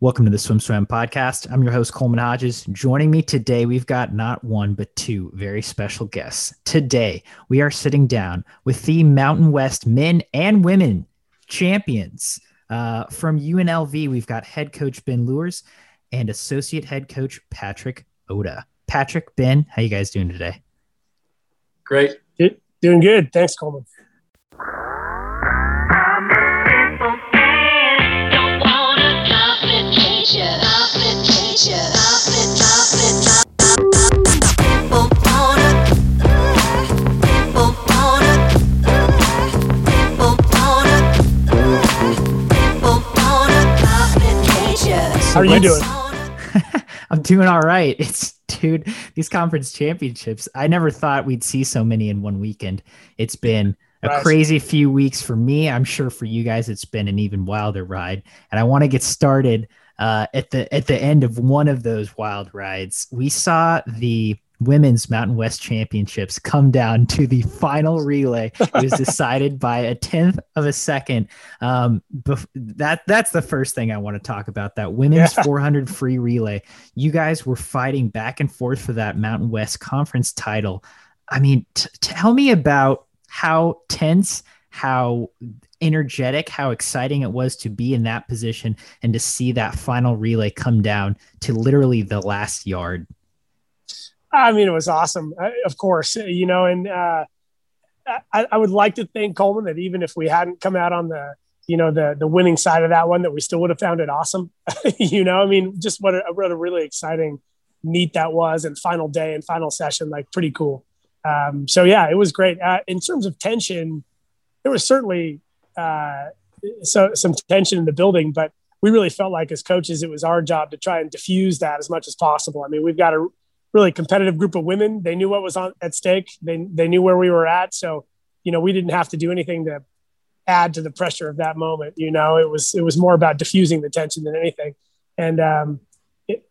Welcome to the Swim Swam podcast. I'm your host, Coleman Hodges. Joining me today, we've got not one, but two very special guests. Today, we are sitting down with the Mountain West men and women champions. Uh, from UNLV, we've got head coach Ben Loorz and associate head coach Patrick Ota. Patrick, Ben, how you guys doing today? Great. Doing good. Thanks, Coleman. How are you doing? I'm doing all right. It's dude, these conference championships. I never thought we'd see so many in one weekend. It's been a right. crazy few weeks for me. I'm sure for you guys, it's been an even wilder ride. And I want to get started uh, at the at the end of one of those wild rides. We saw the women's Mountain West Championships come down to the final relay. It was decided by a tenth of a second. Um, bef- that that's the first thing I want to talk about. That women's yeah. 400 free relay. You guys were fighting back and forth for that Mountain West Conference title. I mean, t- tell me about how tense, how energetic, how exciting it was to be in that position and to see that final relay come down to literally the last yard. I mean, it was awesome, uh, of course, you know, and uh, I, I, would like to think Coleman that even if we hadn't come out on the, you know, the the winning side of that one, that we still would have found it awesome. you know, I mean, just what a, what a really exciting meet that was, and final day and final session, like pretty cool. Um, so yeah, it was great. Uh, in terms of tension, there was certainly uh, so some tension in the building, but we really felt like as coaches, it was our job to try and diffuse that as much as possible. I mean, we've got a really competitive group of women. They knew what was on at stake. They they knew where we were at. So, you know, we didn't have to do anything to add to the pressure of that moment. You know, it was it was more about diffusing the tension than anything. And um,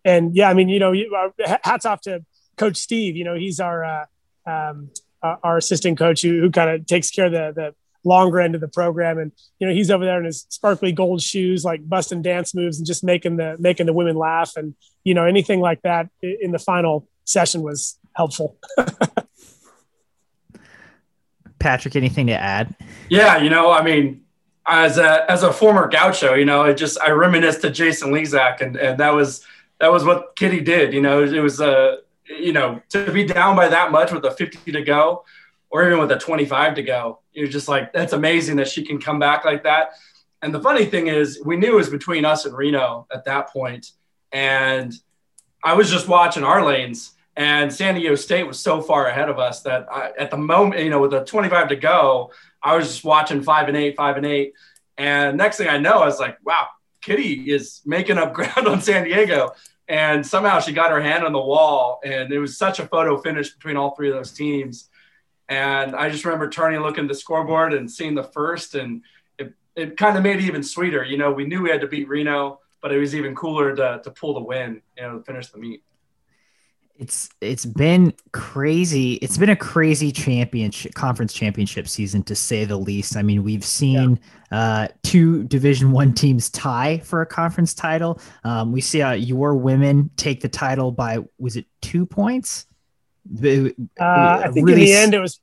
and yeah, I mean, you know, uh, hats off to Coach Steve. You know, he's our uh, um, our assistant coach who, who kind of takes care of the the longer end of the program. And you know, he's over there in his sparkly gold shoes, like busting dance moves and just making the making the women laugh. And you know, anything like that in the final session was helpful. Patrick, anything to add? Yeah, you know, I mean, as a as a former gaucho, you know, it just I reminisce to Jason Lezak, and and that was that was what Kitty did. You know, it was a uh, you know to be down by that much with a 50 to go, or even with a 25 to go, you're just like that's amazing that she can come back like that. And the funny thing is, we knew it was between us and Reno at that point, and I was just watching our lanes and San Diego State was so far ahead of us that I, at the moment, you know, with the 25 to go, I was just watching five and eight, five and eight. And next thing I know, I was like, wow, Kitty is making up ground on San Diego. And somehow she got her hand on the wall. And it was such a photo finish between all three of those teams. And I just remember turning looking at the scoreboard and seeing the first. And it, it kind of made it even sweeter. You know, we knew we had to beat Reno, but it was even cooler to, to pull the win, you know, to finish the meet. It's it's been crazy. It's been a crazy championship conference championship season to say the least. I mean, we've seen yeah. uh, two Division One teams tie for a conference title. Um, we see uh, your women take the title by was it two points? Uh, I think really in the end it was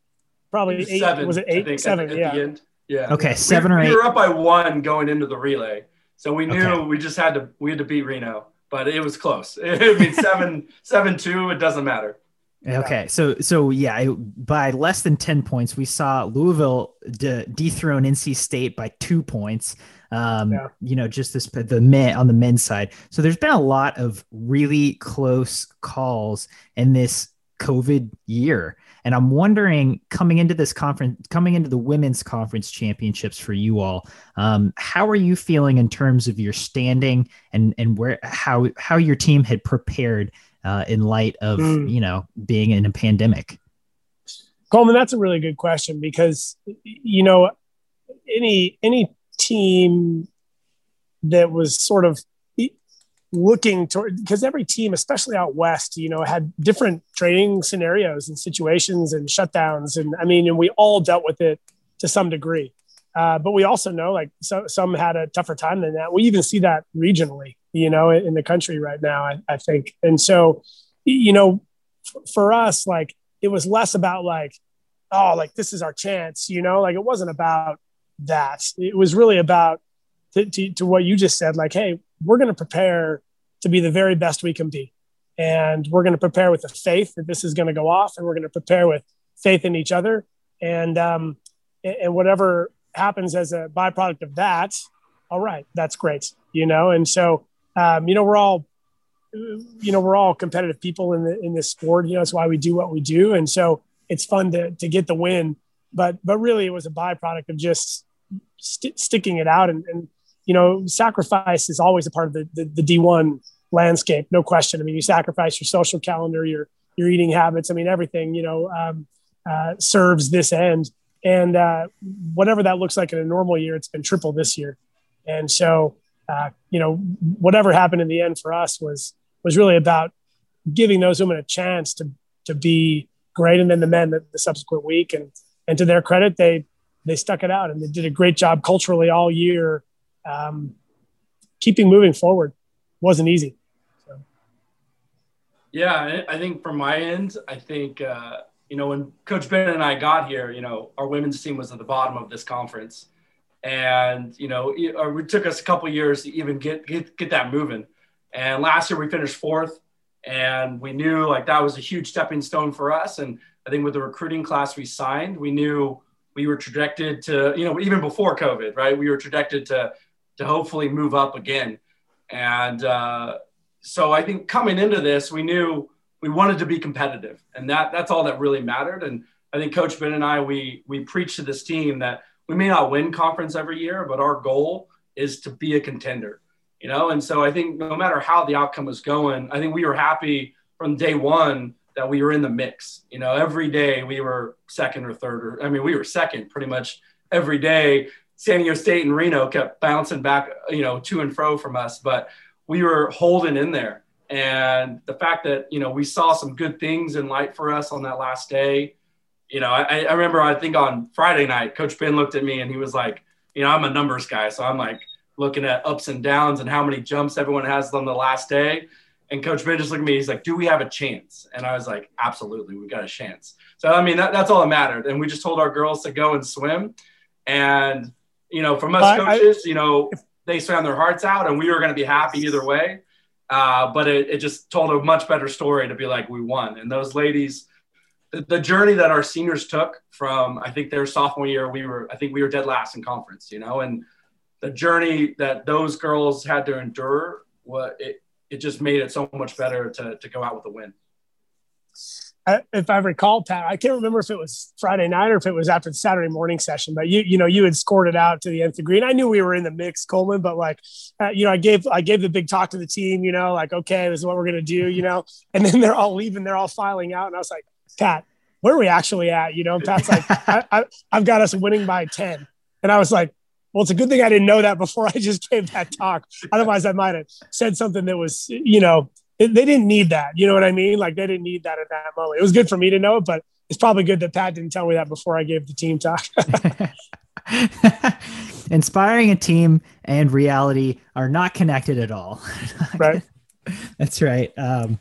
probably it eight. Seven, was it eight? Think, seven. At, yeah. At yeah. Okay, seven we, or eight. We were up by one going into the relay, so we knew okay. we just had to we had to beat Reno but it was close. I mean, seven, seven, two. It doesn't matter. Okay, so so yeah, by less than ten points, we saw Louisville de- dethrone NC State by two points. Um, yeah. You know, just this the men on the men's side. So there's been a lot of really close calls in this COVID year. And I'm wondering, coming into this conference, coming into the women's conference championships for you all, um, how are you feeling in terms of your standing and and where how how your team had prepared uh, in light of mm. you know being in a pandemic? Coleman, that's a really good question because you know any any team that was sort of looking toward because every team, especially out west, you know, had different training scenarios and situations and shutdowns, and I mean, and we all dealt with it to some degree. Uh, but we also know like so, some had a tougher time than that. We even see that regionally. you know, in the country right now, I, I think. And so, you know, f- for us, like it was less about like, oh, like this is our chance, you know, like it wasn't about that. It was really about to, to, to what you just said, like, hey, we're going to prepare to be the very best we can be. And we're going to prepare with the faith that this is going to go off, and we're going to prepare with faith in each other. And um, and whatever happens as a byproduct of that, all right, that's great, you know. And so, um, you know, we're all, you know, we're all competitive people in the in this sport. You know, that's why we do what we do. And so, it's fun to to get the win. But but really, it was a byproduct of just st- sticking it out and, and you know, sacrifice is always a part of the, the, the D1 landscape, no question. I mean, you sacrifice your social calendar, your your eating habits. I mean, everything you know um, uh, serves this end, and uh, whatever that looks like in a normal year, it's been triple this year. And so, uh, you know, whatever happened in the end for us was was really about giving those women a chance to to be great, and then the men the, the subsequent week. And and to their credit, they they stuck it out and they did a great job culturally all year um, keeping moving forward wasn't easy. So. Yeah, I think from my end, I think uh, you know when Coach Ben and I got here, you know our women's team was at the bottom of this conference, and you know it, it took us a couple years to even get, get get that moving. And last year we finished fourth, and we knew like that was a huge stepping stone for us. And I think with the recruiting class we signed, we knew we were projected to, you know, even before COVID, right? We were projected to to hopefully move up again. And uh, so I think coming into this, we knew we wanted to be competitive, and that that's all that really mattered. And I think Coach Ben and I we we preach to this team that we may not win conference every year, but our goal is to be a contender. You know, and so I think no matter how the outcome was going, I think we were happy from day one that we were in the mix. You know, every day we were second or third, or I mean, we were second pretty much every day. San Diego State and Reno kept bouncing back, you know, to and fro from us, but we were holding in there. And the fact that, you know, we saw some good things in light for us on that last day. You know, I, I remember, I think on Friday night, Coach Ben looked at me and he was like, you know, I'm a numbers guy. So I'm like looking at ups and downs and how many jumps everyone has on the last day. And Coach Ben just looked at me. He's like, "Do we have a chance?" And I was like, "Absolutely, we got a chance." So I mean, that, that's all that mattered. And we just told our girls to go and swim. And you know, from us coaches, I, you know, they swam their hearts out and we were going to be happy either way. Uh, but it, it just told a much better story to be like, we won. And those ladies, the, the, journey that our seniors took from, I think their sophomore year, we were, I think we were dead last in conference, you know, and the journey that those girls had to endure, what it, it just made it so much better to, to go out with a win if I recall, Pat, I can't remember if it was Friday night or if it was after the Saturday morning session, but you, you know, you had scored it out to the nth degree. And I knew we were in the mix, Coleman, but like, uh, you know, I gave, I gave the big talk to the team, you know, like, okay, this is what we're going to do, you know, and then they're all leaving, they're all filing out. And I was like, Pat, where are we actually at? You know, Pat's like, I, I, I've got us winning by 10. And I was like, well, it's a good thing I didn't know that before I just gave that talk. Otherwise, I might have said something that was, you know, they didn't need that. You know what I mean? Like they didn't need that at that moment. It was good for me to know it, but it's probably good that Pat didn't tell me that before I gave the team talk. Inspiring a team and reality are not connected at all. right. That's right. Um,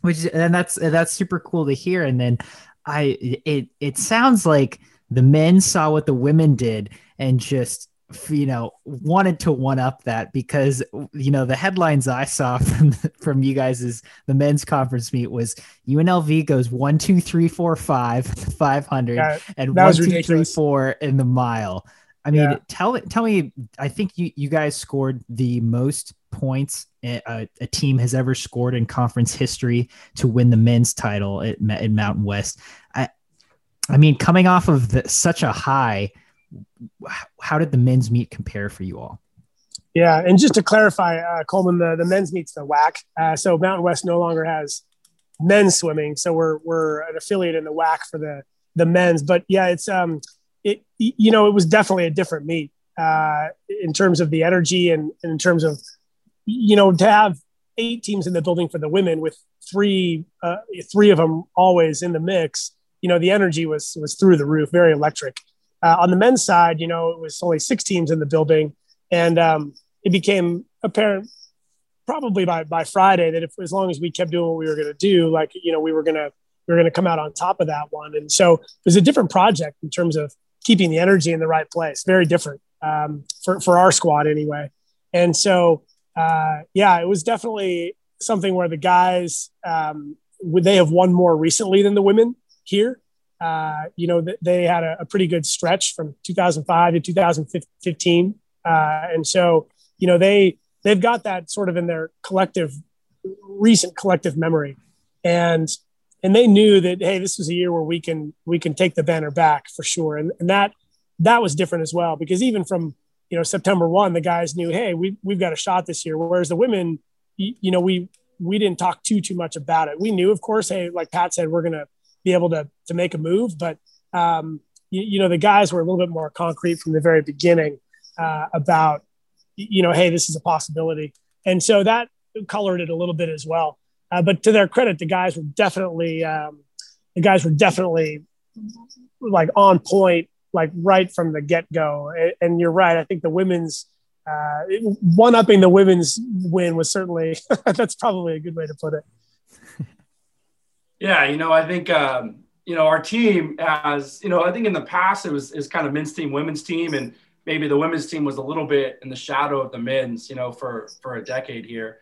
which and that's that's super cool to hear. And then I it it sounds like the men saw what the women did and just you know wanted to one up that because you know the headlines I saw from from you guys is the men's conference meet was UNLV goes one two three four five five hundred yeah, and one two three four in the mile. I mean, yeah. tell tell me. I think you you guys scored the most points a, a, team has ever scored in conference history to win the men's title at, at Mountain West. I I mean, coming off of the, such a high how did the men's meet compare for you all? Yeah, and just to clarify, uh, Coleman, the, the men's meet's the WAC. Uh, so Mountain West no longer has men's swimming, so we're we're an affiliate in the WAC for the the men's. But yeah, it's um, it you know it was definitely a different meet uh, in terms of the energy and, and in terms of you know to have eight teams in the building for the women with three uh, three of them always in the mix. You know the energy was was through the roof, very electric. Uh, on the men's side, you know, it was only six teams in the building, and um, it became apparent probably by by Friday that if as long as we kept doing what we were going to do, like you know, we were gonna we were gonna come out on top of that one. And so it was a different project in terms of keeping the energy in the right place. Very different um, for for our squad anyway. And so uh, yeah, it was definitely something where the guys um, they have won more recently than the women here. Uh, you know, they had a, a, pretty good stretch from 2005 to 2015, uh, and so you know they they've got that sort of in their collective recent collective memory, and and they knew that hey, this was a year where we can we can take the banner back for sure, and, and that that was different as well because even from you know September one, the guys knew hey we we've got a shot this year, whereas the women, you, you know we we didn't talk too too much about it. We knew, of course, hey, like Pat said, we're gonna be able to to make a move. But um, you, you, know, the guys were a little bit more concrete from the very beginning uh, about you know, hey, this is a possibility, and so that colored it a little bit as well. Uh, but to their credit, the guys were definitely um, the guys were definitely like on point, like right from the get go. And you're right. I think the women's uh, one upping the women's win was certainly that's probably a good way to put it. Yeah, you know, I think um, you know our team has you know I think in the past it was is kind of men's team, women's team, and maybe the women's team was a little bit in the shadow of the men's, you know, for for a decade here,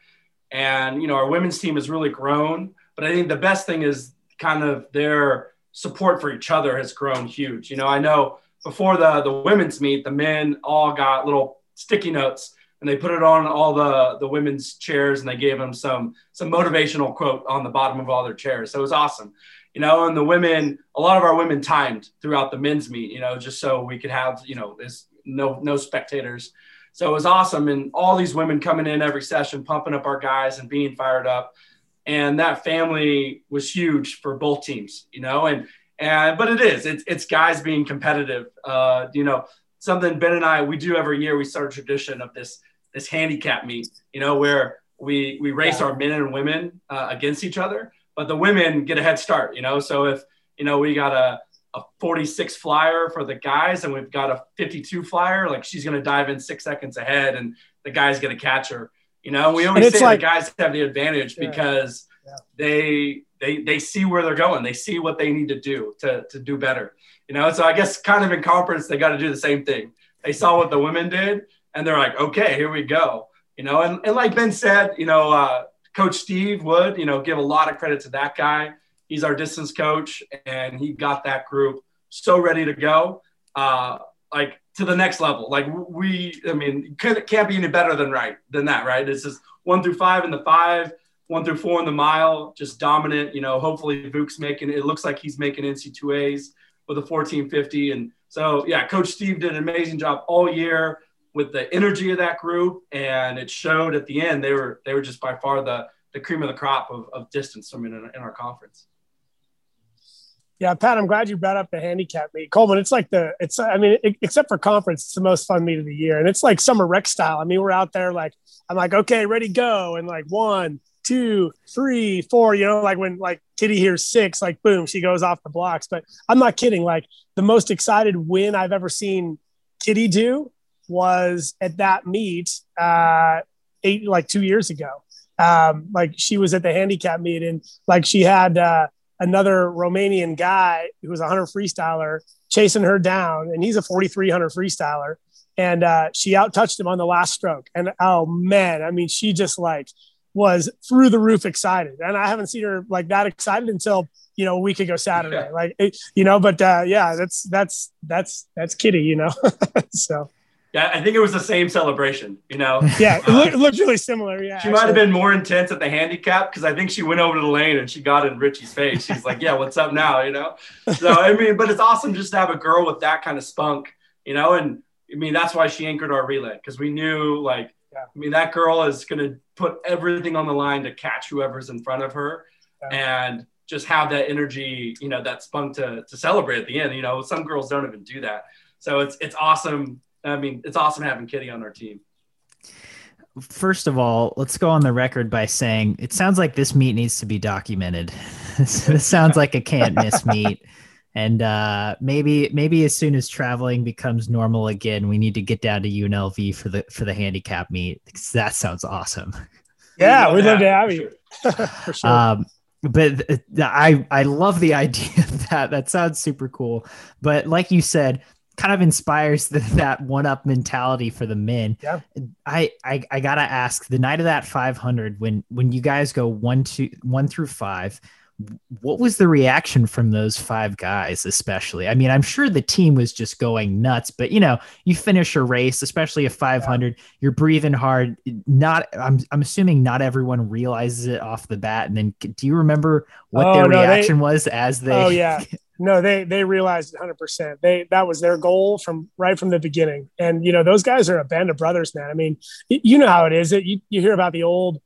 and you know our women's team has really grown. But I think the best thing is kind of their support for each other has grown huge. You know, I know before the the women's meet, the men all got little sticky notes and they put it on all the the women's chairs and they gave them some some motivational quote on the bottom of all their chairs. So it was awesome. You know and the women a lot of our women timed throughout the men's meet you know just so we could have you know this no no spectators. So it was awesome. And all these women coming in every session pumping up our guys and being fired up. And that family was huge for both teams you know and and but it is it's, it's guys being competitive. Uh you know something Ben and I we do every year. We start a tradition of this this handicap meet, you know, where we we race yeah. our men and women uh, against each other, but the women get a head start, you know. So if you know we got a a 46 flyer for the guys and we've got a 52 flyer, like she's gonna dive in six seconds ahead and the guy's gonna catch her. You know, we always say like, the guys have the advantage yeah. because yeah. they they they see where they're going. They see what they need to do to to do better. You know, so I guess kind of in conference they got to do the same thing. They saw what the women did, and they're like, okay, here we go. You know, and, and like Ben said, you know, uh, Coach Steve Wood, you know, give a lot of credit to that guy. He's our distance coach, and he got that group so ready to go, uh, like to the next level. Like we, I mean, can't be any better than right than that, right? It's just one through five in the five, one through four in the mile, just dominant. You know, hopefully Vuk's making. It looks like he's making NC2As with a 1450. And so, yeah, Coach Steve did an amazing job all year with the energy of that group, and it showed at the end. They were they were just by far the the cream of the crop of, of distance from in, in our conference. Yeah, Pat, I'm glad you brought up the handicap meet. Coleman, it's like the, it's, I mean, it, except for conference, it's the most fun meet of the year. And it's like summer rec style. I mean, we're out there like, I'm like, okay, ready, go. And like one, two, three, four, you know, like when like Kitty hears six, like boom, she goes off the blocks. But I'm not kidding. Like the most excited win I've ever seen Kitty do was at that meet uh eight like two years ago. Um, like she was at the handicap meet and like she had uh another Romanian guy who was a hunter freestyler chasing her down, and he's a 4300 freestyler. And uh, she out touched him on the last stroke. And oh man, I mean, she just like was through the roof excited. And I haven't seen her like that excited until, you know, a week ago Saturday. Yeah. Like, you know, but uh, yeah, that's, that's, that's, that's Kitty, you know? so. Yeah, I think it was the same celebration, you know? Yeah, it, uh, looked, it looked really similar. Yeah. She might have been more intense at the handicap because I think she went over to the lane and she got in Richie's face. She's like, yeah, what's up now, you know? So, I mean, but it's awesome just to have a girl with that kind of spunk, you know? And I mean, that's why she anchored our relay because we knew, like, yeah. I mean, that girl is going to put everything on the line to catch whoever's in front of her yeah. and just have that energy, you know, that spunk to, to celebrate at the end. You know, some girls don't even do that. So it's, it's awesome. I mean, it's awesome having Kitty on our team. First of all, let's go on the record by saying it sounds like this meet needs to be documented. this sounds like a can't miss meet and uh, maybe maybe as soon as traveling becomes normal again, we need to get down to UNLV for the for the handicap meet. That sounds awesome. Yeah, we'd love to have you. For sure. Um, but I I love the idea of that. That sounds super cool. But like you said, kind of inspires the, that one up mentality for the men. Yeah. I, I I gotta ask the night of that 500 when when you guys go one two one through five, what was the reaction from those five guys especially i mean i'm sure the team was just going nuts but you know you finish a race especially a 500 yeah. you're breathing hard not I'm, I'm assuming not everyone realizes it off the bat and then do you remember what oh, their no, reaction they, was as they oh yeah no they they realized 100% they that was their goal from right from the beginning and you know those guys are a band of brothers man i mean you know how it is that you, you hear about the old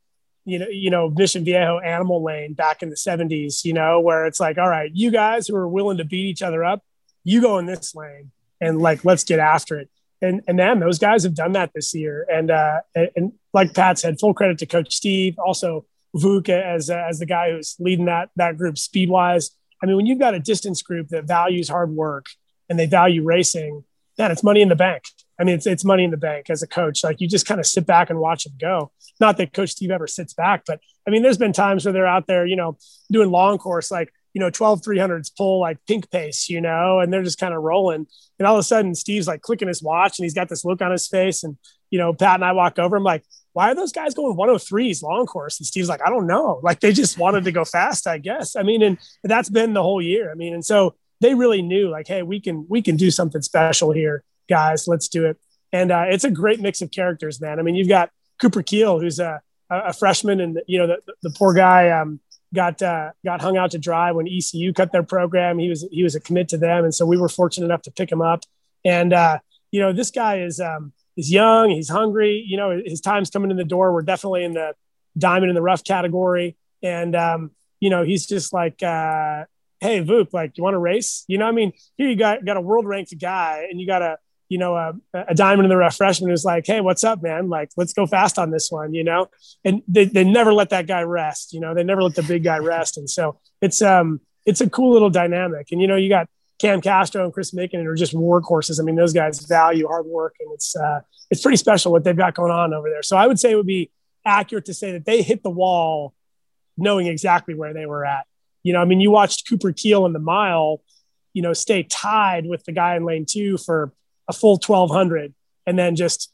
you know, you know, Mission Viejo animal lane back in the 70s, you know, where it's like, all right, you guys who are willing to beat each other up, you go in this lane and like, let's get after it. And, and man, those guys have done that this year. And, uh, and, and like Pat said, full credit to coach Steve, also Vuk as, as the guy who's leading that, that group speed wise. I mean, when you've got a distance group that values hard work and they value racing, man, it's money in the bank. I mean, it's, it's money in the bank as a coach. Like you just kind of sit back and watch them go. Not that Coach Steve ever sits back, but I mean, there's been times where they're out there, you know, doing long course, like, you know, 12 300s pull like pink pace, you know, and they're just kind of rolling. And all of a sudden, Steve's like clicking his watch and he's got this look on his face. And, you know, Pat and I walk over, I'm like, why are those guys going 103s long course? And Steve's like, I don't know. Like they just wanted to go fast, I guess. I mean, and that's been the whole year. I mean, and so they really knew like, hey, we can we can do something special here guys, let's do it. And uh, it's a great mix of characters, man. I mean, you've got Cooper Keel, who's a, a freshman, and you know the, the poor guy um, got uh, got hung out to dry when ECU cut their program. He was he was a commit to them, and so we were fortunate enough to pick him up. And uh, you know, this guy is um, is young, he's hungry. You know, his time's coming in the door. We're definitely in the diamond in the rough category, and um, you know, he's just like, uh, hey, Vuk, like, you want to race? You know, I mean, here you got got a world ranked guy, and you got a you know, a, a diamond in the rough freshman who's like, Hey, what's up, man? Like, let's go fast on this one, you know? And they, they never let that guy rest, you know, they never let the big guy rest. And so it's, um, it's a cool little dynamic. And, you know, you got Cam Castro and Chris Macon are just workhorses. I mean, those guys value hard work and it's, uh, it's pretty special what they've got going on over there. So I would say it would be accurate to say that they hit the wall knowing exactly where they were at. You know, I mean, you watched Cooper Keel in the mile, you know, stay tied with the guy in lane two for a full 1200 and then just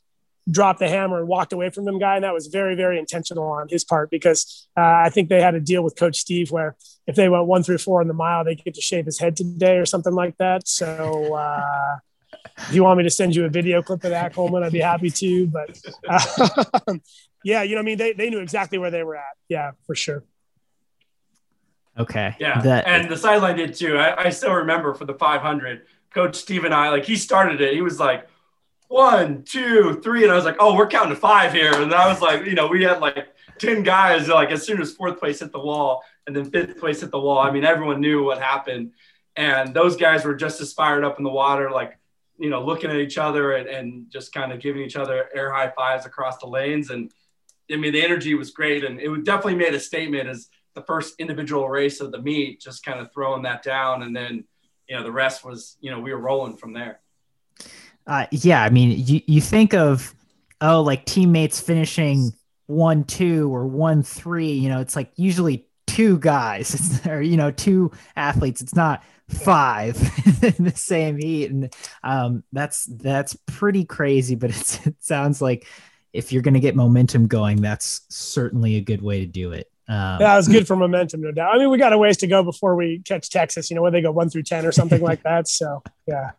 dropped the hammer and walked away from them guy. And that was very, very intentional on his part because uh, I think they had a deal with coach Steve where if they went one through four in the mile, they get to shave his head today or something like that. So, uh, if you want me to send you a video clip of that, Coleman, I'd be happy to. But uh, yeah, you know, I mean, they, they knew exactly where they were at. Yeah, for sure. Okay. Yeah. That, and the sideline did too. I, I still remember for the 500, Coach Steve and I, like he started it. He was like, one, two, three. And I was like, oh, we're counting to five here. And I was like, you know, we had like 10 guys, like as soon as fourth place hit the wall and then fifth place hit the wall. I mean, everyone knew what happened. And those guys were just as fired up in the water, like, you know, looking at each other and, and just kind of giving each other air high fives across the lanes. And I mean, the energy was great. And it definitely made a statement as the first individual race of the meet, just kind of throwing that down. And then, you know, the rest was, you know, we were rolling from there. Uh, yeah, I mean, you, you think of, oh, like teammates finishing one, two or one, three, you know, it's like usually two guys it's, or, you know, two athletes. It's not five in the same heat. And um, that's, that's pretty crazy, but it sounds like if you're going to get momentum going, that's certainly a good way to do it. Um, that was good for momentum, no doubt. I mean, we got a ways to go before we catch Texas. You know, where they go one through ten or something like that. So yeah,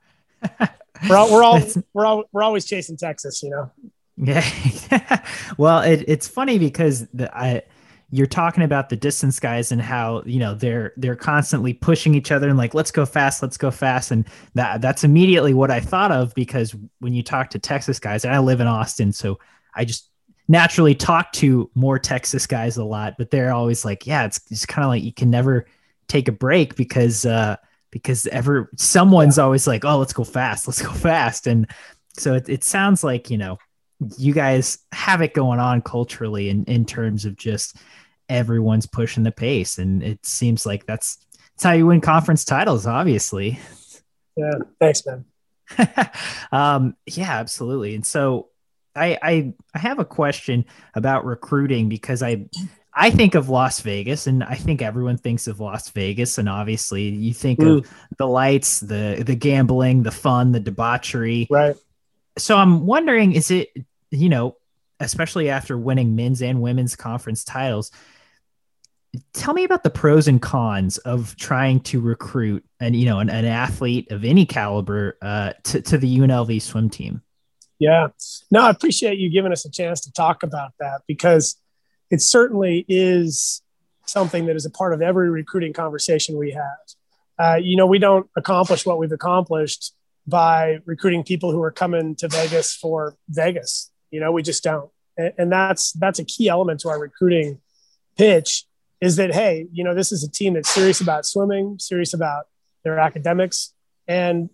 we're all we're all we're all we're always chasing Texas. You know. Yeah. well, it, it's funny because the I you're talking about the distance guys and how you know they're they're constantly pushing each other and like let's go fast let's go fast and that that's immediately what i thought of because when you talk to texas guys and i live in austin so i just naturally talk to more Texas guys a lot, but they're always like, yeah, it's, it's kind of like you can never take a break because uh, because ever someone's yeah. always like, oh, let's go fast, let's go fast, and so it, it sounds like you know you guys have it going on culturally in in terms of just everyone's pushing the pace, and it seems like that's that's how you win conference titles, obviously. Yeah, thanks, man. um, yeah, absolutely, and so I, I I have a question about recruiting because I I think of Las Vegas and I think everyone thinks of Las Vegas and obviously you think mm. of the lights, the the gambling, the fun, the debauchery. Right. So I'm wondering is it you know, especially after winning men's and women's conference titles, tell me about the pros and cons of trying to recruit and you know an, an athlete of any caliber uh, to, to the UNLV swim team. Yeah, no, I appreciate you giving us a chance to talk about that because it certainly is something that is a part of every recruiting conversation we have. Uh, you know, we don't accomplish what we've accomplished by recruiting people who are coming to Vegas for Vegas. You know, we just don't, and, and that's that's a key element to our recruiting pitch. Is that hey, you know, this is a team that's serious about swimming, serious about their academics, and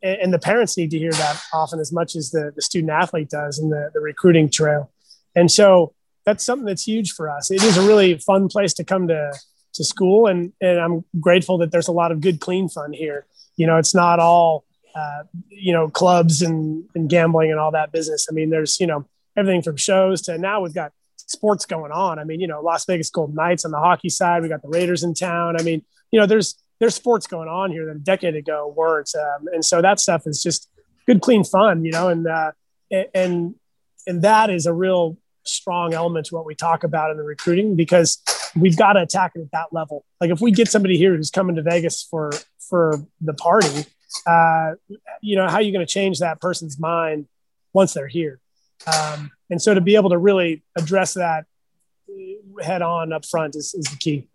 and the parents need to hear that often as much as the, the student athlete does in the, the recruiting trail. And so that's something that's huge for us. It is a really fun place to come to to school, and and I'm grateful that there's a lot of good, clean fun here. You know, it's not all uh, you know clubs and and gambling and all that business. I mean, there's you know everything from shows to now we've got sports going on. I mean, you know, Las Vegas Golden Knights on the hockey side. We got the Raiders in town. I mean, you know, there's there's sports going on here that a decade ago weren't, um, and so that stuff is just good, clean fun. You know, and uh, and and that is a real strong element to what we talk about in the recruiting because we've got to attack it at that level. Like if we get somebody here who's coming to Vegas for for the party, uh, you know, how are you going to change that person's mind once they're here? Um, and so to be able to really address that head on up front is, is the key.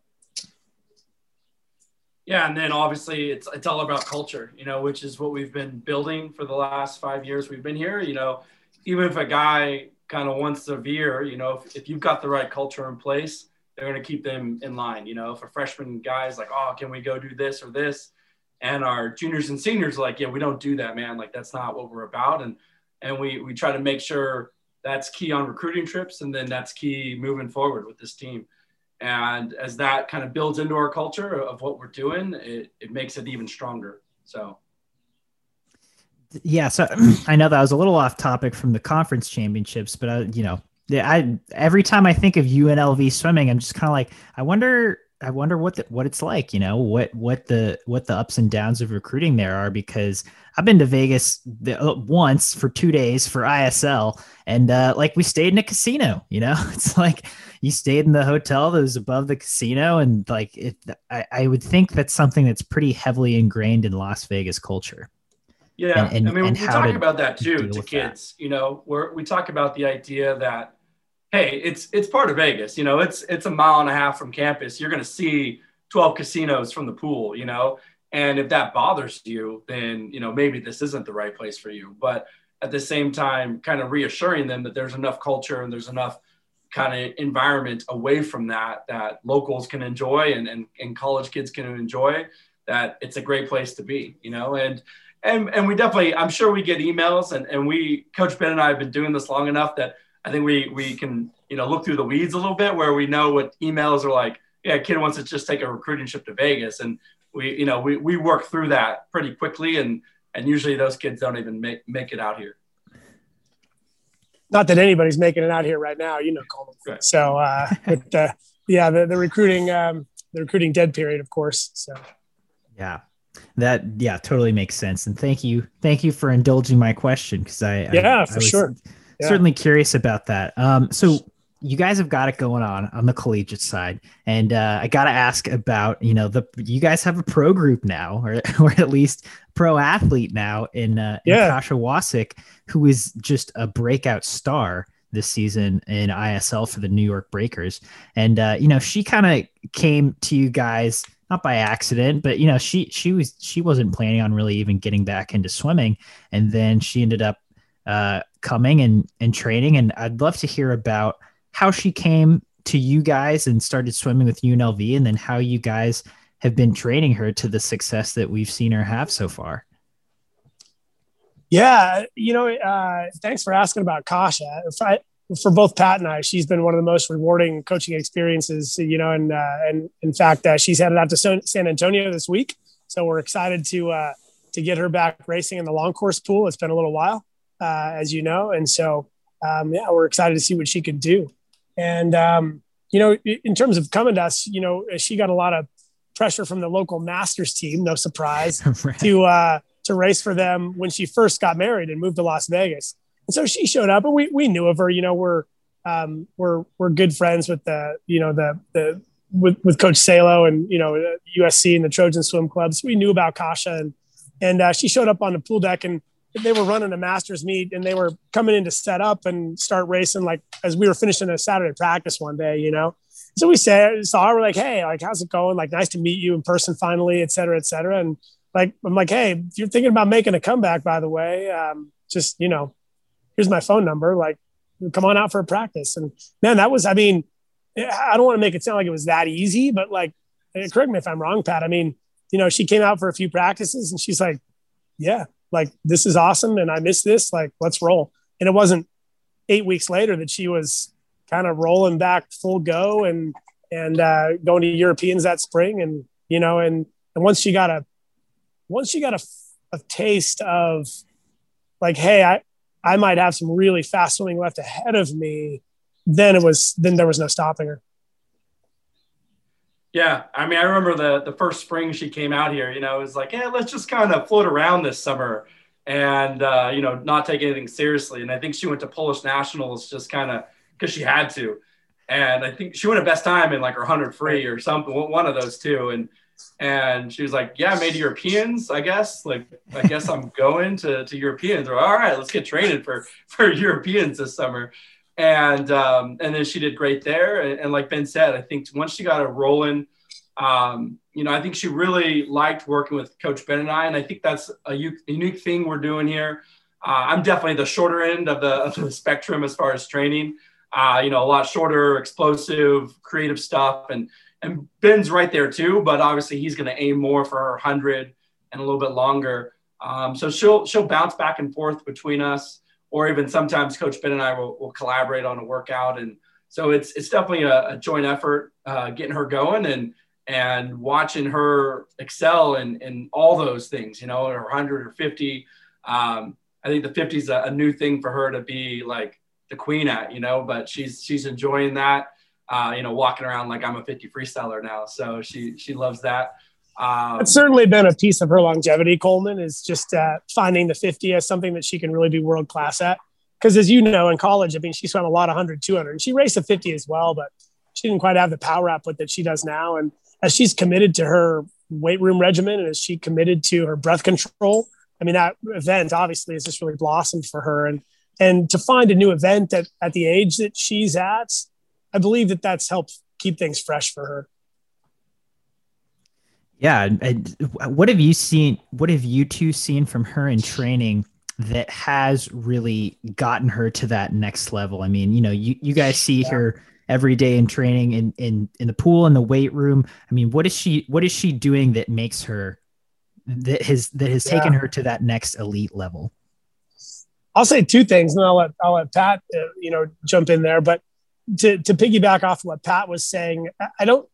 Yeah, and then obviously it's it's all about culture, you know, which is what we've been building for the last five years we've been here. You know, even if a guy kind of once a year, you know, if, if you've got the right culture in place, they're going to keep them in line. You know, if a freshman guy is like, oh, can we go do this or this? And our juniors and seniors like, yeah, we don't do that, man. Like that's not what we're about. And and we we try to make sure that's key on recruiting trips, and then that's key moving forward with this team. And as that kind of builds into our culture of what we're doing, it, it makes it even stronger. So yeah, so I know that was a little off topic from the conference championships, but I, you know, I every time I think of UNLV swimming, I'm just kind of like, I wonder, I wonder what the, what it's like, you know, what what the what the ups and downs of recruiting there are because I've been to Vegas the, uh, once for two days for ISL, and uh, like we stayed in a casino, you know, it's like you stayed in the hotel that was above the casino, and like it, I, I would think that's something that's pretty heavily ingrained in Las Vegas culture. Yeah, and, and, I mean, we talk about that too to kids. That. You know, where we talk about the idea that hey, it's it's part of Vegas. You know, it's it's a mile and a half from campus. You're going to see 12 casinos from the pool. You know, and if that bothers you, then you know maybe this isn't the right place for you. But at the same time, kind of reassuring them that there's enough culture and there's enough kind of environment away from that that locals can enjoy and, and, and college kids can enjoy that it's a great place to be you know and and and we definitely i'm sure we get emails and and we coach ben and i have been doing this long enough that i think we we can you know look through the weeds a little bit where we know what emails are like yeah kid wants to just take a recruiting trip to vegas and we you know we, we work through that pretty quickly and and usually those kids don't even make make it out here not that anybody's making it out here right now you know Coleman. Right. so uh but uh yeah the, the recruiting um the recruiting dead period of course so yeah that yeah, totally makes sense. And thank you, thank you for indulging my question because I yeah I, for I sure yeah. certainly curious about that. Um, so you guys have got it going on on the collegiate side, and uh, I got to ask about you know the you guys have a pro group now, or or at least pro athlete now in uh, yeah. in Kasia Wasick, who is just a breakout star this season in ISL for the New York Breakers, and uh, you know she kind of came to you guys not by accident, but you know, she she was she wasn't planning on really even getting back into swimming, and then she ended up uh, coming and and training. And I'd love to hear about how she came to you guys and started swimming with UNLV, and then how you guys have been training her to the success that we've seen her have so far. Yeah, you know, uh, thanks for asking about Kasia. If I, for both Pat and I, she's been one of the most rewarding coaching experiences. You know, and uh, and in fact, uh, she's headed out to San Antonio this week, so we're excited to uh, to get her back racing in the long course pool. It's been a little while, uh, as you know, and so um, yeah, we're excited to see what she can do. And um, you know, in terms of coming to us, you know, she got a lot of pressure from the local Masters team, no surprise, right. to uh, to race for them when she first got married and moved to Las Vegas. And so she showed up, and we we knew of her. You know, we're um, we're we're good friends with the you know the the with, with Coach Salo and you know USC and the Trojan Swim Clubs. We knew about Kasia, and and uh, she showed up on the pool deck, and they were running a Masters meet, and they were coming in to set up and start racing like as we were finishing a Saturday practice one day, you know. So we said, saw her, we're like, hey, like, how's it going? Like, nice to meet you in person finally, et cetera, et cetera. And like, I'm like, hey, if you're thinking about making a comeback, by the way, um, just, you know, here's my phone number. Like, come on out for a practice. And man, that was, I mean, I don't want to make it sound like it was that easy, but like, correct me if I'm wrong, Pat. I mean, you know, she came out for a few practices and she's like, yeah, like this is awesome. And I miss this. Like, let's roll. And it wasn't eight weeks later that she was kind of rolling back full go and, and uh, going to Europeans that spring. And, you know, and, and once she got a, once she got a, a taste of like, hey, I, I might have some really fast swimming left ahead of me, then it was then there was no stopping her. Yeah, I mean, I remember the the first spring she came out here. You know, it was like, yeah, let's just kind of float around this summer and uh, you know not take anything seriously. And I think she went to Polish nationals just kind of because she had to. And I think she went a best time in like her hundred free or something, one of those two. And and she was like, "Yeah, I made Europeans. I guess. Like, I guess I'm going to to Europeans. Or all right, let's get training for for Europeans this summer." And um, and then she did great there. And, and like Ben said, I think once she got it rolling, um, you know, I think she really liked working with Coach Ben and I. And I think that's a u- unique thing we're doing here. Uh, I'm definitely the shorter end of the, of the spectrum as far as training. Uh, you know, a lot shorter, explosive, creative stuff, and and Ben's right there too, but obviously he's going to aim more for her hundred and a little bit longer. Um, so she'll she'll bounce back and forth between us, or even sometimes Coach Ben and I will, will collaborate on a workout, and so it's it's definitely a, a joint effort uh, getting her going and and watching her excel in in all those things. You know, her hundred or fifty. Um, I think the 50 is a, a new thing for her to be like the queen at, you know, but she's she's enjoying that uh, you know, walking around like I'm a 50 freestyler now. So she she loves that. Um, it's certainly been a piece of her longevity. Coleman is just uh, finding the 50 as something that she can really be world class at. Because as you know, in college, I mean, she swam a lot of 100, 200, and she raced a 50 as well, but she didn't quite have the power output that she does now. And as she's committed to her weight room regimen and as she committed to her breath control, I mean, that event obviously has just really blossomed for her. And and to find a new event at, at the age that she's at, I believe that that's helped keep things fresh for her. Yeah. what have you seen? What have you two seen from her in training that has really gotten her to that next level? I mean, you know, you, you guys see yeah. her every day in training in, in, in the pool, in the weight room. I mean, what is she, what is she doing that makes her, that has, that has yeah. taken her to that next elite level? I'll say two things and I'll let, I'll let Pat, uh, you know, jump in there, but to, to piggyback off what Pat was saying, I don't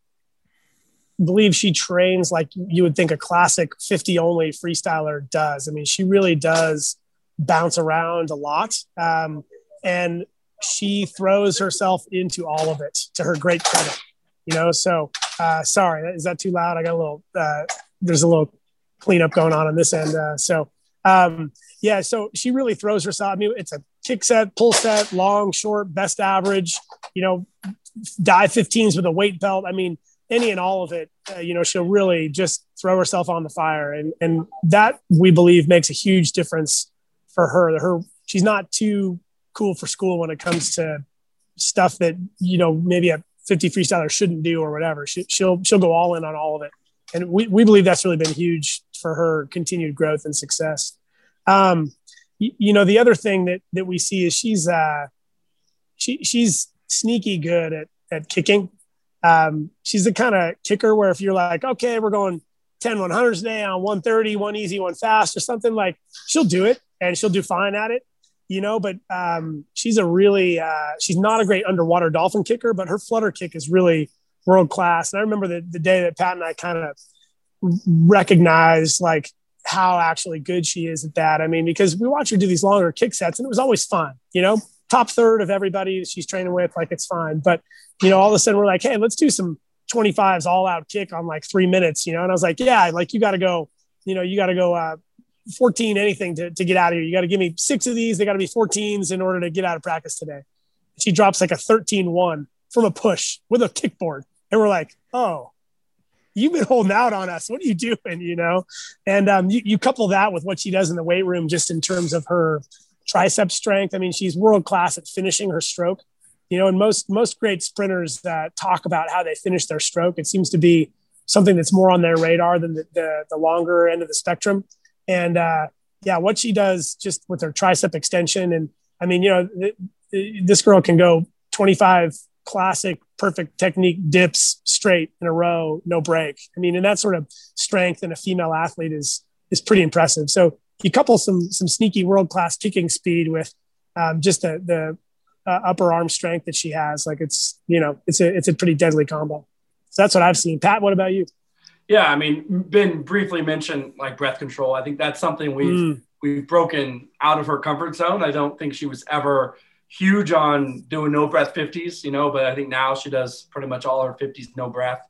believe she trains like you would think a classic 50 only freestyler does. I mean, she really does bounce around a lot. Um, and she throws herself into all of it to her great credit, you know? So, uh, sorry, is that too loud? I got a little, uh, there's a little cleanup going on on this end. Uh, so, um, yeah, so she really throws herself. I mean, it's a kick set, pull set, long, short, best average, you know, dive 15s with a weight belt. I mean, any and all of it, uh, you know, she'll really just throw herself on the fire. And, and that we believe makes a huge difference for her. Her, she's not too cool for school when it comes to stuff that, you know, maybe a 50 freestyler shouldn't do or whatever. She, she'll, she'll go all in on all of it. And we, we believe that's really been huge for her continued growth and success. Um, you, you know, the other thing that that we see is she's uh, she she's sneaky good at at kicking. Um, she's the kind of kicker where if you're like, okay, we're going 10 100s today on 130, one easy, one fast, or something like, she'll do it and she'll do fine at it, you know. But um, she's a really, uh, she's not a great underwater dolphin kicker, but her flutter kick is really world class. And I remember the, the day that Pat and I kind of recognized like how actually good she is at that. I mean, because we watch her do these longer kick sets and it was always fun, you know, top third of everybody she's training with, like it's fine. But you know, all of a sudden we're like, hey, let's do some 25s all out kick on like three minutes, you know. And I was like, yeah, like you got to go, you know, you got to go uh, 14 anything to, to get out of here. You got to give me six of these. They got to be 14s in order to get out of practice today. She drops like a 13 1 from a push with a kickboard. And we're like, oh, you've been holding out on us. What are you doing? You know? And um, you, you couple that with what she does in the weight room, just in terms of her tricep strength. I mean, she's world class at finishing her stroke. You know, and most most great sprinters uh, talk about how they finish their stroke. It seems to be something that's more on their radar than the, the, the longer end of the spectrum. And uh, yeah, what she does just with her tricep extension, and I mean, you know, th- th- this girl can go 25 classic perfect technique dips straight in a row, no break. I mean, and that sort of strength in a female athlete is is pretty impressive. So you couple some some sneaky world class kicking speed with um, just the the uh, upper arm strength that she has. Like it's you know it's a it's a pretty deadly combo. So that's what I've seen. Pat, what about you? Yeah, I mean, Ben briefly mentioned like breath control. I think that's something we've mm. we've broken out of her comfort zone. I don't think she was ever huge on doing no breath 50s, you know, but I think now she does pretty much all her 50s no breath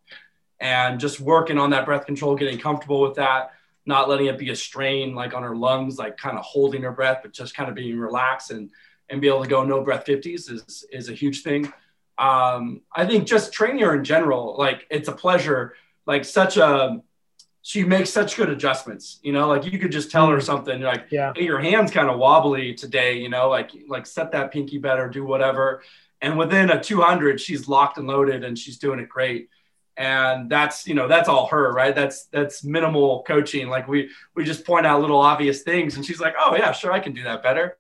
and just working on that breath control, getting comfortable with that, not letting it be a strain like on her lungs, like kind of holding her breath, but just kind of being relaxed and and be able to go no breath 50s is is a huge thing. Um, I think just training her in general, like it's a pleasure, like such a she makes such good adjustments. You know, like you could just tell her mm. something like, yeah, hey, your hand's kind of wobbly today. You know, like like set that pinky better, do whatever. And within a 200, she's locked and loaded, and she's doing it great. And that's you know that's all her, right? That's that's minimal coaching. Like we we just point out little obvious things, and she's like, oh yeah, sure, I can do that better.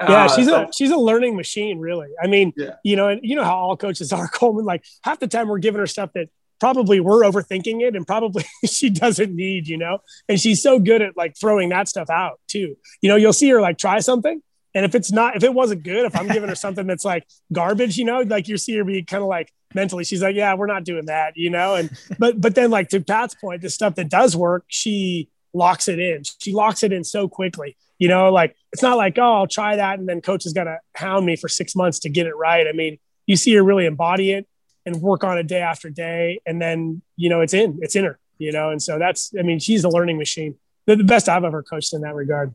Yeah, uh, she's so, a she's a learning machine, really. I mean, yeah. you know, and you know how all coaches are, Coleman. Like half the time, we're giving her stuff that probably we're overthinking it and probably she doesn't need, you know, and she's so good at like throwing that stuff out too. You know, you'll see her like try something. And if it's not, if it wasn't good, if I'm giving her something that's like garbage, you know, like you see her be kind of like mentally, she's like, yeah, we're not doing that, you know? And, but, but then like to Pat's point, the stuff that does work, she locks it in. She locks it in so quickly, you know, like it's not like, oh, I'll try that. And then coach is going to hound me for six months to get it right. I mean, you see her really embody it and work on it day after day. And then, you know, it's in, it's in her, you know? And so that's, I mean, she's a learning machine. They're the best I've ever coached in that regard.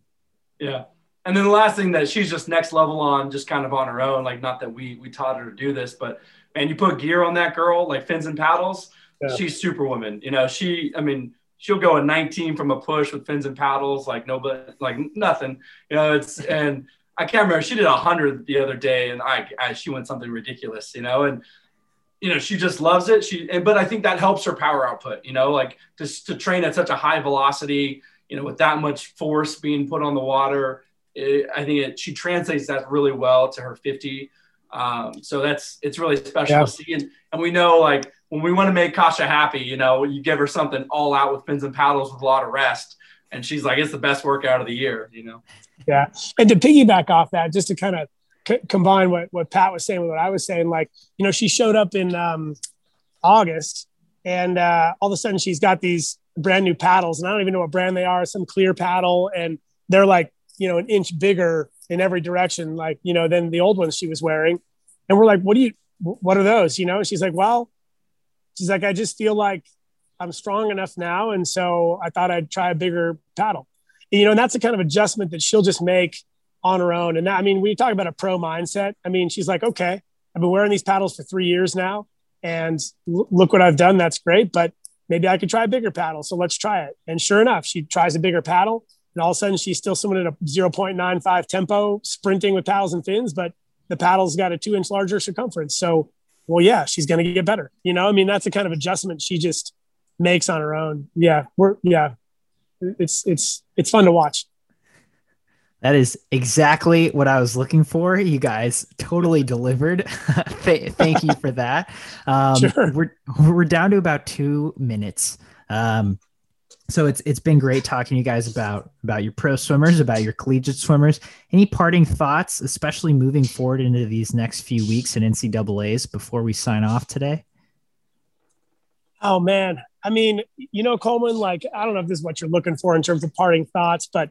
Yeah. And then the last thing that she's just next level on, just kind of on her own, like not that we we taught her to do this, but man, you put gear on that girl, like fins and paddles, yeah. she's superwoman. You know, she, I mean, she'll go a 19 from a push with fins and paddles, like nobody, like nothing. You know, it's and I can't remember. She did a hundred the other day, and I, I she went something ridiculous. You know, and you know she just loves it. She but i think that helps her power output you know like to, to train at such a high velocity you know with that much force being put on the water it, i think it, she translates that really well to her 50 um, so that's it's really special yeah. to see. And, and we know like when we want to make Kasia happy you know you give her something all out with fins and paddles with a lot of rest. And she's like it's the best workout of the year you know? Yeah. And to piggyback off that just to kind of combine what, what Pat was saying with what I was saying. Like, you know, she showed up in um, August and uh, all of a sudden she's got these brand new paddles and I don't even know what brand they are, some clear paddle. And they're like, you know, an inch bigger in every direction, like, you know, than the old ones she was wearing. And we're like, what do you, what are those? You know, and she's like, well, she's like, I just feel like I'm strong enough now. And so I thought I'd try a bigger paddle. And, you know, and that's the kind of adjustment that she'll just make on her own. And I mean, we talk about a pro mindset. I mean, she's like, okay, I've been wearing these paddles for three years now, and l- look what I've done. That's great, but maybe I could try a bigger paddle. So let's try it. And sure enough, she tries a bigger paddle, and all of a sudden she's still swimming at a 0.95 tempo, sprinting with paddles and fins, but the paddle's got a two inch larger circumference. So, well, yeah, she's going to get better. You know, I mean, that's the kind of adjustment she just makes on her own. Yeah, we're yeah, it's it's it's fun to watch. That is exactly what I was looking for. You guys totally delivered. Th- thank you for that. Um, sure. We're we're down to about two minutes. Um, so it's it's been great talking to you guys about about your pro swimmers, about your collegiate swimmers. Any parting thoughts, especially moving forward into these next few weeks in NCAA's before we sign off today? Oh man, I mean, you know, Coleman, like I don't know if this is what you're looking for in terms of parting thoughts, but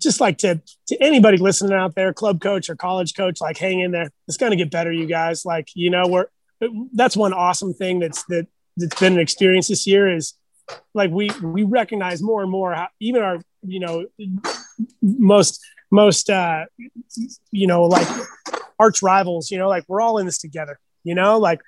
just like to to anybody listening out there, club coach or college coach, like hang in there. It's going to get better, you guys. Like you know, we're that's one awesome thing that's that that's been an experience this year is like we we recognize more and more how even our you know most most uh you know like arch rivals you know like we're all in this together you know like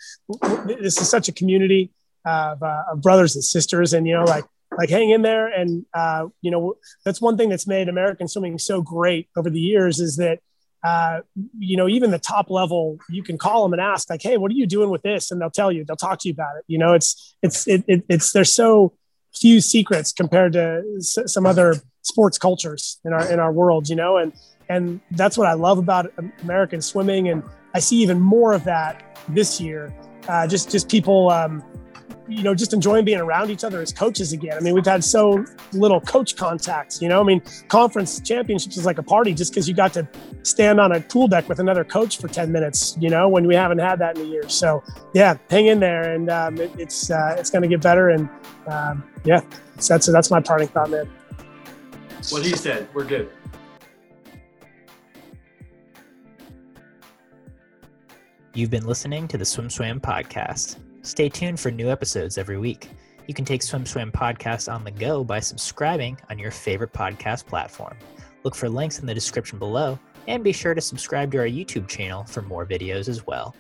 this is such a community of, uh, of brothers and sisters and you know like like hang in there. And uh, you know that's one thing that's made american swimming so great over the years is that uh, you know even the top level you can call them and ask like hey what are you doing with this? And they'll tell you they'll talk to you about it. You know it's it's it, it, it's there's so few secrets compared to some other sports cultures in our in our world you know? And and that's what i love about american swimming. And i see even more of that this year. Uh, just just people um, you know, just enjoying being around each other as coaches again. I mean, we've had so little coach contacts, you know, I mean, conference championships is like a party just because you got to stand on a pool deck with another coach for 10 minutes, you know, when we haven't had that in a year. So yeah, hang in there and um, it, it's, uh, it's going to get better. And um, yeah, so that's, that's my parting thought, man. What he said, we're good. You've been listening to the SwimSwam podcast. Stay tuned for new episodes every week. You can take SwimSwam podcast on the go by subscribing on your favorite podcast platform. Look for links in the description below, and be sure to subscribe to our YouTube channel for more videos as well.